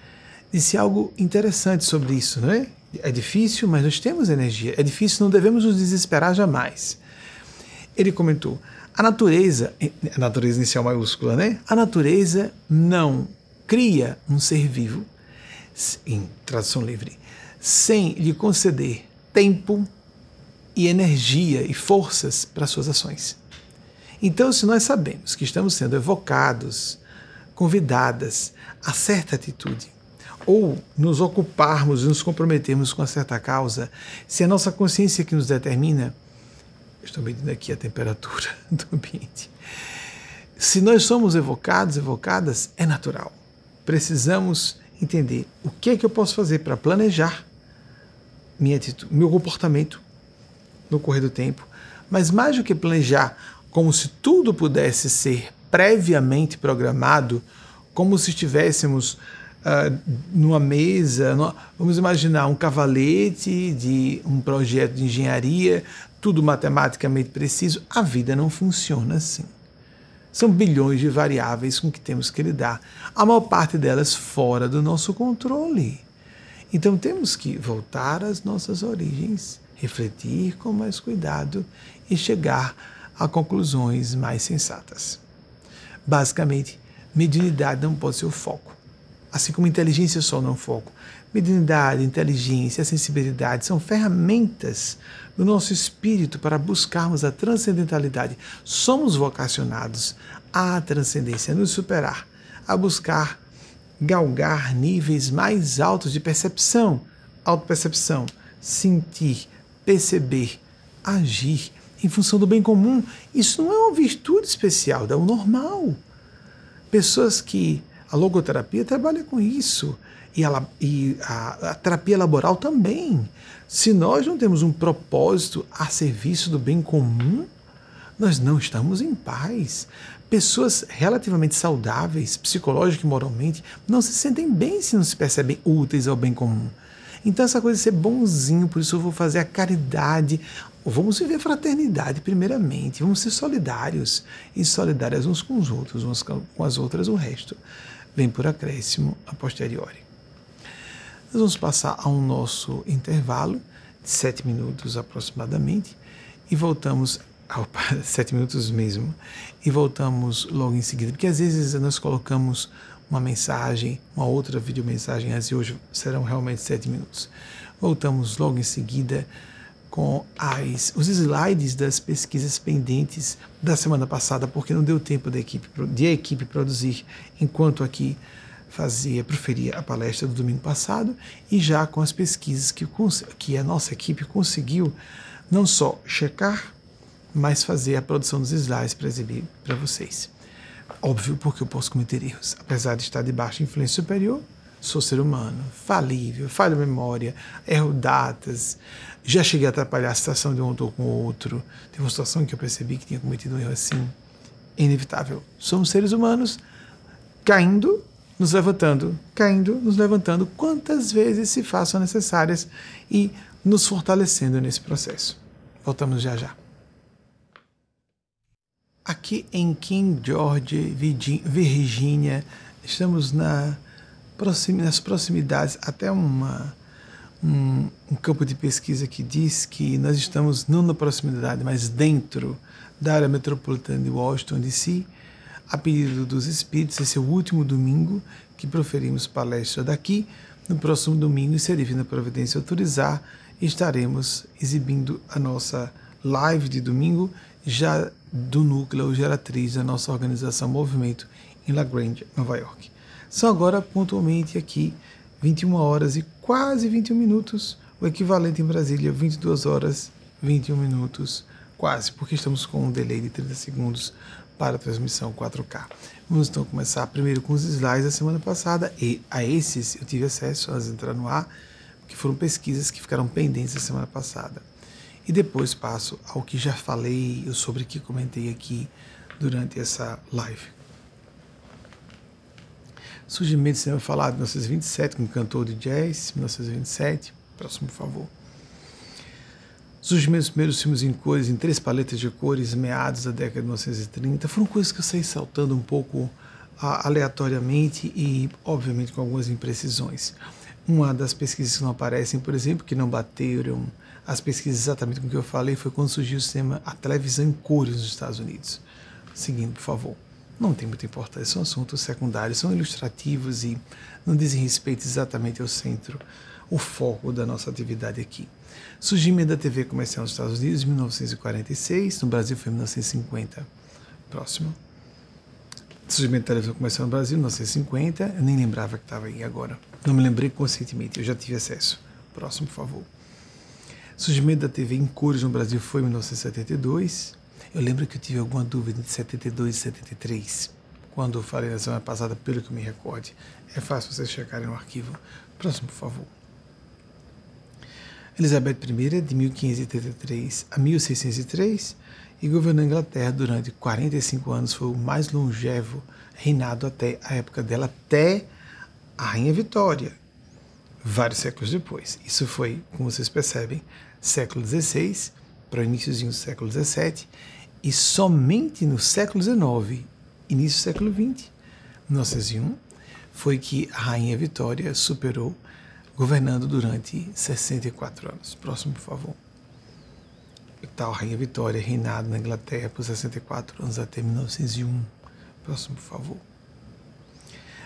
disse algo interessante sobre isso, não é? É difícil, mas nós temos energia. É difícil, não devemos nos desesperar jamais. Ele comentou: a natureza, a natureza inicial maiúscula, né? A natureza não cria um ser vivo, em tradução livre, sem lhe conceder tempo e energia e forças para suas ações. Então, se nós sabemos que estamos sendo evocados, convidadas a certa atitude, ou nos ocuparmos e nos comprometermos com a certa causa, se a nossa consciência que nos determina, estou medindo aqui a temperatura [laughs] do ambiente. Se nós somos evocados, evocadas, é natural. Precisamos entender o que é que eu posso fazer para planejar minha atitude, meu comportamento no correr do tempo, mas mais do que planejar, como se tudo pudesse ser previamente programado, como se estivéssemos uh, numa mesa, vamos imaginar um cavalete de um projeto de engenharia, tudo matematicamente preciso, a vida não funciona assim. São bilhões de variáveis com que temos que lidar, a maior parte delas fora do nosso controle. Então temos que voltar às nossas origens, refletir com mais cuidado e chegar a conclusões mais sensatas. Basicamente, mediunidade não pode ser o foco. Assim como inteligência só não é o foco. Mediunidade, inteligência, sensibilidade são ferramentas do nosso espírito para buscarmos a transcendentalidade. Somos vocacionados à transcendência, a nos superar, a buscar galgar níveis mais altos de percepção, autopercepção, sentir, perceber, agir em função do bem comum. Isso não é uma virtude especial, é o normal. Pessoas que a logoterapia trabalha com isso. E, a, e a, a, terapia laboral também. Se nós não temos um propósito a serviço do bem comum, nós não estamos em paz. Pessoas relativamente saudáveis, psicológica e moralmente, não se sentem bem se não se percebem úteis ao bem comum. Então, essa coisa de ser bonzinho, por isso eu vou fazer a caridade. Vamos viver fraternidade, primeiramente. Vamos ser solidários e solidários uns com os outros, uns com as outras, o resto vem por acréscimo a posteriori. Nós vamos passar a um nosso intervalo de sete minutos aproximadamente e voltamos [laughs] sete minutos mesmo, e voltamos logo em seguida, porque às vezes nós colocamos uma mensagem, uma outra videomensagem, as de hoje serão realmente sete minutos. Voltamos logo em seguida com as, os slides das pesquisas pendentes da semana passada, porque não deu tempo da equipe, de a equipe produzir enquanto aqui fazia, proferia a palestra do domingo passado, e já com as pesquisas que, que a nossa equipe conseguiu não só checar, mas fazer a produção dos slides para exibir para vocês. Óbvio, porque eu posso cometer erros. Apesar de estar de baixa influência superior, sou ser humano, falível, falho memória, erro datas. Já cheguei a atrapalhar a situação de um autor com o outro. Teve uma situação que eu percebi que tinha cometido um erro assim. Inevitável. Somos seres humanos caindo, nos levantando, caindo, nos levantando, quantas vezes se façam necessárias e nos fortalecendo nesse processo. Voltamos já já. Aqui em King George, Virgínia, estamos na, nas proximidades, até uma, um, um, campo de pesquisa que diz que nós estamos não na proximidade, mas dentro da área metropolitana de Washington, D.C., a pedido dos espíritos. Esse é o último domingo que proferimos palestra daqui. No próximo domingo, se a Divina Providência autorizar, estaremos exibindo a nossa live de domingo já do núcleo geratriz da nossa organização Movimento em La Grande, Nova York. São agora pontualmente aqui 21 horas e quase 21 minutos, o equivalente em Brasília 22 horas 21 minutos, quase, porque estamos com um delay de 30 segundos para a transmissão 4K. Vamos então começar primeiro com os slides da semana passada e a esses eu tive acesso antes de entrar no ar, que foram pesquisas que ficaram pendentes da semana passada e depois passo ao que já falei, sobre o que comentei aqui durante essa live. Surgimento do cinema falado, 1927, com cantor de jazz, 1927. Próximo, por favor. Surgimento dos primeiros filmes em cores, em três paletas de cores, meados da década de 1930. Foram coisas que eu saí saltando um pouco aleatoriamente e, obviamente, com algumas imprecisões. Uma das pesquisas que não aparecem, por exemplo, que não bateram as pesquisas exatamente com o que eu falei foi quando surgiu o sistema a televisão em cores nos Estados Unidos. Seguindo, por favor. Não tem muita importância, são assuntos secundários, são ilustrativos e não dizem respeito exatamente ao centro, o foco da nossa atividade aqui. Surgimento da TV comercial nos Estados Unidos em 1946, no Brasil foi em 1950. Próximo. Surgimento da televisão comercial no Brasil em 1950, eu nem lembrava que estava aí agora. Não me lembrei conscientemente, eu já tive acesso. Próximo, por favor. Surgimento da TV em cores no Brasil foi em 1972. Eu lembro que eu tive alguma dúvida de 72 e 73, quando eu falei na semana passada, pelo que me recorde. É fácil vocês checarem no arquivo. Próximo, por favor. Elizabeth I, de 1583 a 1603, e governou a Inglaterra durante 45 anos, foi o mais longevo reinado até a época dela, até a Rainha Vitória, vários séculos depois. Isso foi, como vocês percebem, século XVI para o iníciozinho do século XVII e somente no século XIX, início do século XX, 1901, foi que a Rainha Vitória superou, governando durante 64 anos. Próximo, por favor. Tal Rainha Vitória reinado na Inglaterra por 64 anos até 1901. Próximo, por favor.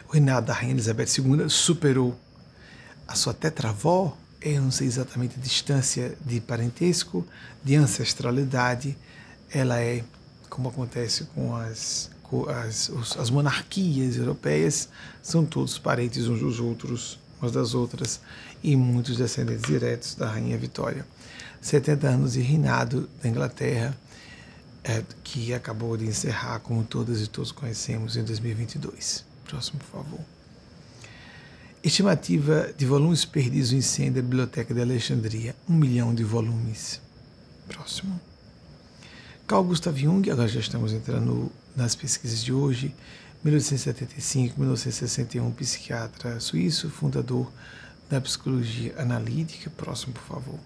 O reinado da Rainha Elizabeth II superou a sua tetravó, eu não sei exatamente a distância de parentesco, de ancestralidade, ela é, como acontece com as, com as, as monarquias europeias, são todos parentes uns dos outros, umas das outras, e muitos descendentes diretos da Rainha Vitória. 70 anos de reinado da Inglaterra, é, que acabou de encerrar, como todas e todos conhecemos, em 2022. Próximo, por favor. Estimativa de volumes perdidos em incêndio da Biblioteca de Alexandria, um milhão de volumes. Próximo. Carl Gustav Jung, agora já estamos entrando nas pesquisas de hoje, 1875-1961, psiquiatra suíço, fundador da psicologia analítica. Próximo, por favor.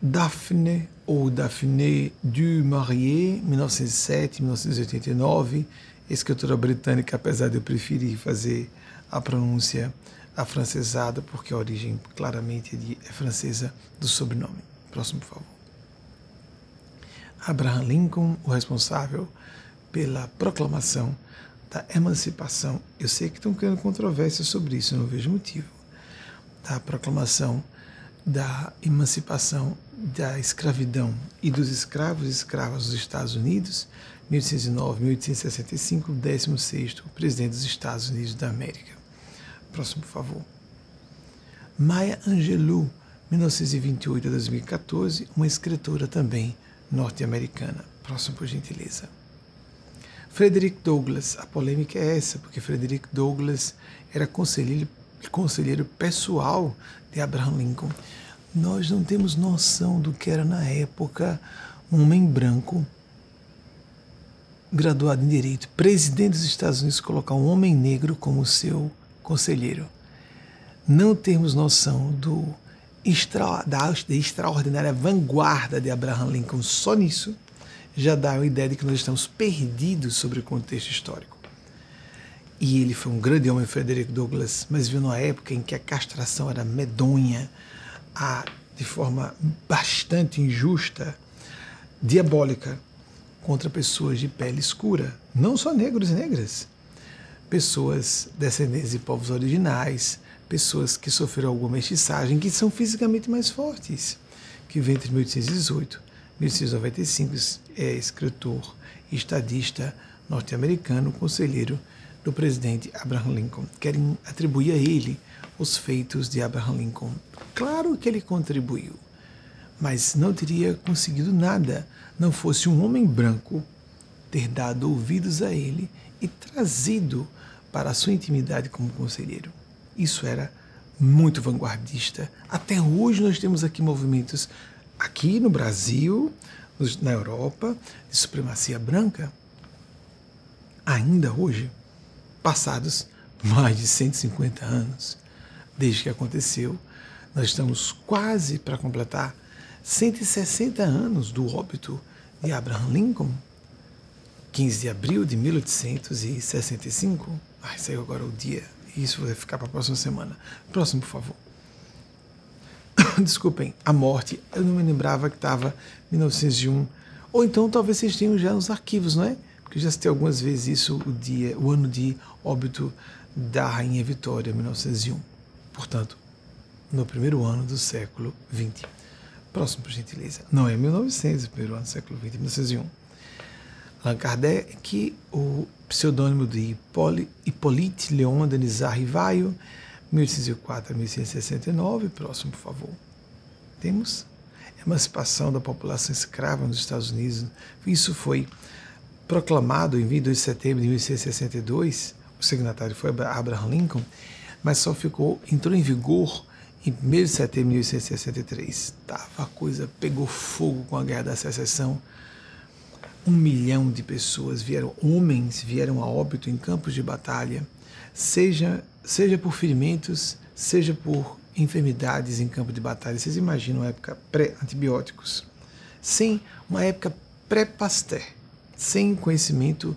Daphne ou Daphne du Maurier, 1907-1989, escritora britânica, apesar de eu preferir fazer a pronúncia afrancesada, porque a origem claramente é francesa do sobrenome. Próximo, por favor. Abraham Lincoln, o responsável pela proclamação da emancipação. Eu sei que estão criando controvérsia sobre isso, não vejo motivo. Da proclamação da emancipação da escravidão e dos escravos e escravas dos Estados Unidos, 1809, 1865, 16 presidente dos Estados Unidos da América. Próximo, por favor. Maya Angelou, 1928 a 2014, uma escritora também norte-americana. Próximo, por gentileza. Frederick Douglass, a polêmica é essa, porque Frederick Douglass era conselheiro, conselheiro pessoal de Abraham Lincoln. Nós não temos noção do que era na época um homem branco, graduado em Direito, presidente dos Estados Unidos, colocar um homem negro como seu conselheiro. Não temos noção do extra, da extraordinária vanguarda de Abraham Lincoln só nisso já dá uma ideia de que nós estamos perdidos sobre o contexto histórico. E ele foi um grande homem, Frederick Douglass, mas viu numa época em que a castração era medonha, a, de forma bastante injusta, diabólica, contra pessoas de pele escura, não só negros e negras, pessoas descendentes de povos originais, pessoas que sofreram alguma mestiçagem, que são fisicamente mais fortes, que vem entre 1818 1695, é escritor e estadista norte-americano, conselheiro do presidente Abraham Lincoln. Querem atribuir a ele os feitos de Abraham Lincoln. Claro que ele contribuiu, mas não teria conseguido nada não fosse um homem branco ter dado ouvidos a ele e trazido para a sua intimidade como conselheiro. Isso era muito vanguardista. Até hoje nós temos aqui movimentos aqui no Brasil, na Europa, de supremacia branca, ainda hoje, passados mais de 150 anos desde que aconteceu, nós estamos quase para completar 160 anos do óbito de Abraham Lincoln, 15 de abril de 1865. Ai, saiu agora o dia. Isso vai ficar para a próxima semana. Próximo, por favor. [coughs] desculpem, a morte, eu não me lembrava que estava 1901. Ou então talvez vocês tenham já nos arquivos, não é? Porque eu já citei algumas vezes isso, o dia, o ano de óbito da Rainha Vitória, 1901. Portanto, no primeiro ano do século XX. Próximo, por gentileza. Não é 1900, o primeiro ano do século XX, 1901. Allan Kardec, o pseudônimo de Hippolyte Leon Denisard Rivaio, 1804 a 1869, próximo, por favor. Temos emancipação da população escrava nos Estados Unidos. Isso foi proclamado em 22 de setembro de 1862. O signatário foi Abraham Lincoln, mas só ficou entrou em vigor em 1 de setembro de 1863. Tava a coisa pegou fogo com a Guerra da Secessão. Um milhão de pessoas vieram, homens vieram a óbito em campos de batalha, seja seja por ferimentos, seja por enfermidades em campo de batalha. Vocês imaginam uma época pré-antibióticos? Sem uma época pré-Pasteur, sem conhecimento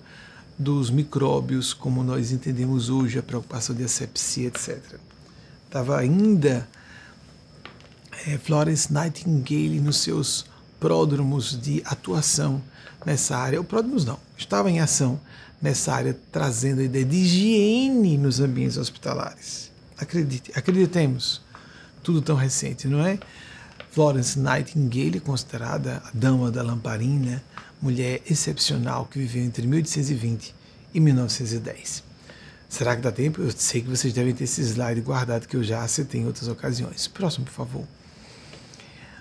dos micróbios como nós entendemos hoje, a preocupação de asepsia, etc. Estava ainda é, Florence Nightingale nos seus pródromos de atuação nessa área. O pródromos não, estava em ação nessa área, trazendo a ideia de higiene nos ambientes hospitalares. Acredite, acreditemos, tudo tão recente, não é? Florence Nightingale, considerada a dama da lamparina, mulher excepcional que viveu entre 1820 e 1910. Será que dá tempo? Eu sei que vocês devem ter esse slide guardado que eu já citei em outras ocasiões. Próximo, por favor.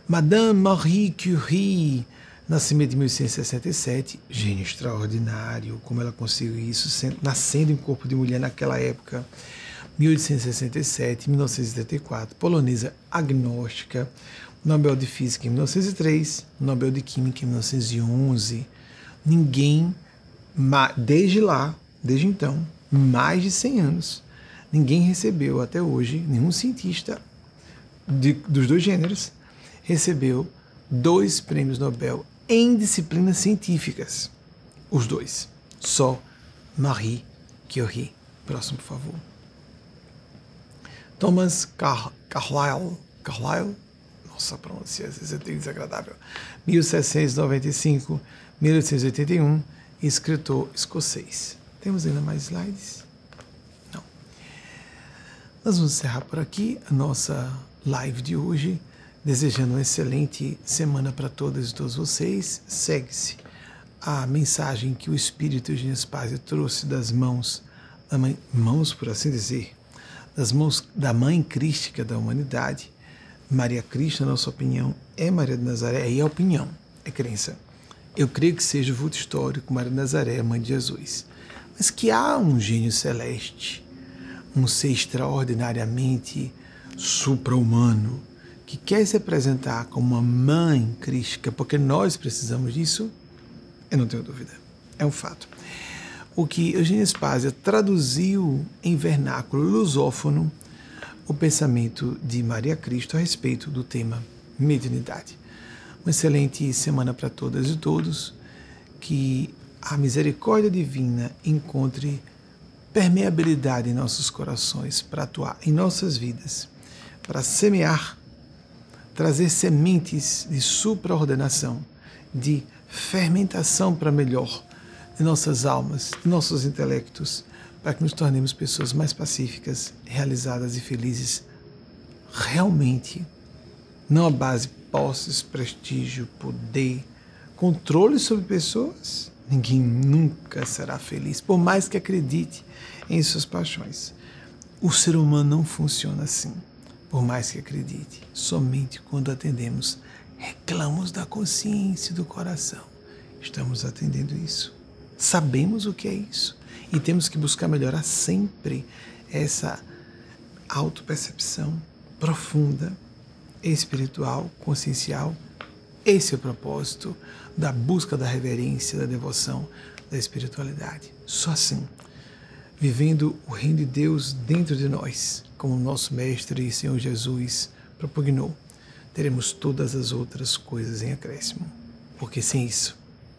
Madame Marie Curie, Nascimento de 1867, gênio extraordinário, como ela conseguiu isso, nascendo em corpo de mulher naquela época. 1867, 1934, polonesa agnóstica, Nobel de Física em 1903, Nobel de Química em 1911. Ninguém, desde lá, desde então, mais de 100 anos, ninguém recebeu até hoje, nenhum cientista de, dos dois gêneros recebeu dois prêmios Nobel em disciplinas científicas. Os dois. Só Marie Curie. Próximo, por favor. Thomas Car Carlyle. Carlyle? Nossa, pronúncia às vezes é desagradável. 1795, 1881, escritor escocês. Temos ainda mais slides? Não. Nós vamos encerrar por aqui a nossa live de hoje, desejando uma excelente semana para todas e todos vocês. Segue-se a mensagem que o Espírito Eugênio Spazio trouxe das mãos, da mãe, mãos por assim dizer, das mãos da Mãe Crística da humanidade, Maria Cristo, na nossa opinião, é Maria de Nazaré, e é opinião, é crença. Eu creio que seja o vulto histórico Maria de Nazaré, mãe de Jesus. Mas que há um gênio celeste, um ser extraordinariamente supra-humano, que quer se apresentar como uma mãe crística, porque nós precisamos disso, eu não tenho dúvida. É um fato. O que Eugênio Spazia traduziu em vernáculo lusófono o pensamento de Maria Cristo a respeito do tema mediunidade. Uma excelente semana para todas e todos, que a misericórdia divina encontre permeabilidade em nossos corações para atuar em nossas vidas, para semear, trazer sementes de supraordenação, de fermentação para melhor de nossas almas, de nossos intelectos, para que nos tornemos pessoas mais pacíficas, realizadas e felizes realmente, não a base posses, prestígio, poder, controle sobre pessoas. Ninguém nunca será feliz, por mais que acredite em suas paixões. O ser humano não funciona assim, por mais que acredite. Somente quando atendemos reclamos da consciência e do coração. Estamos atendendo isso. Sabemos o que é isso e temos que buscar melhorar sempre essa autopercepção profunda, espiritual, consciencial. Esse é o propósito da busca da reverência, da devoção, da espiritualidade. Só assim, vivendo o reino de Deus dentro de nós, como nosso Mestre e Senhor Jesus propugnou, teremos todas as outras coisas em acréscimo. Porque sem isso,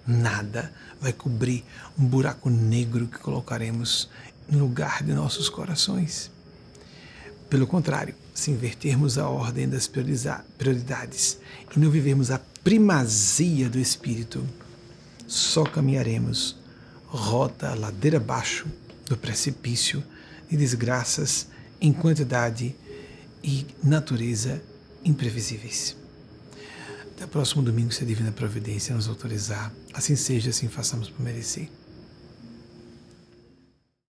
nada vai cobrir um buraco negro que colocaremos no lugar de nossos corações. Pelo contrário, se invertermos a ordem das prioridades e não vivermos a primazia do Espírito, só caminharemos rota ladeira abaixo do precipício de desgraças em quantidade e natureza imprevisíveis. Até o próximo domingo, se a Divina Providência nos autorizar. Assim seja, assim façamos por merecer.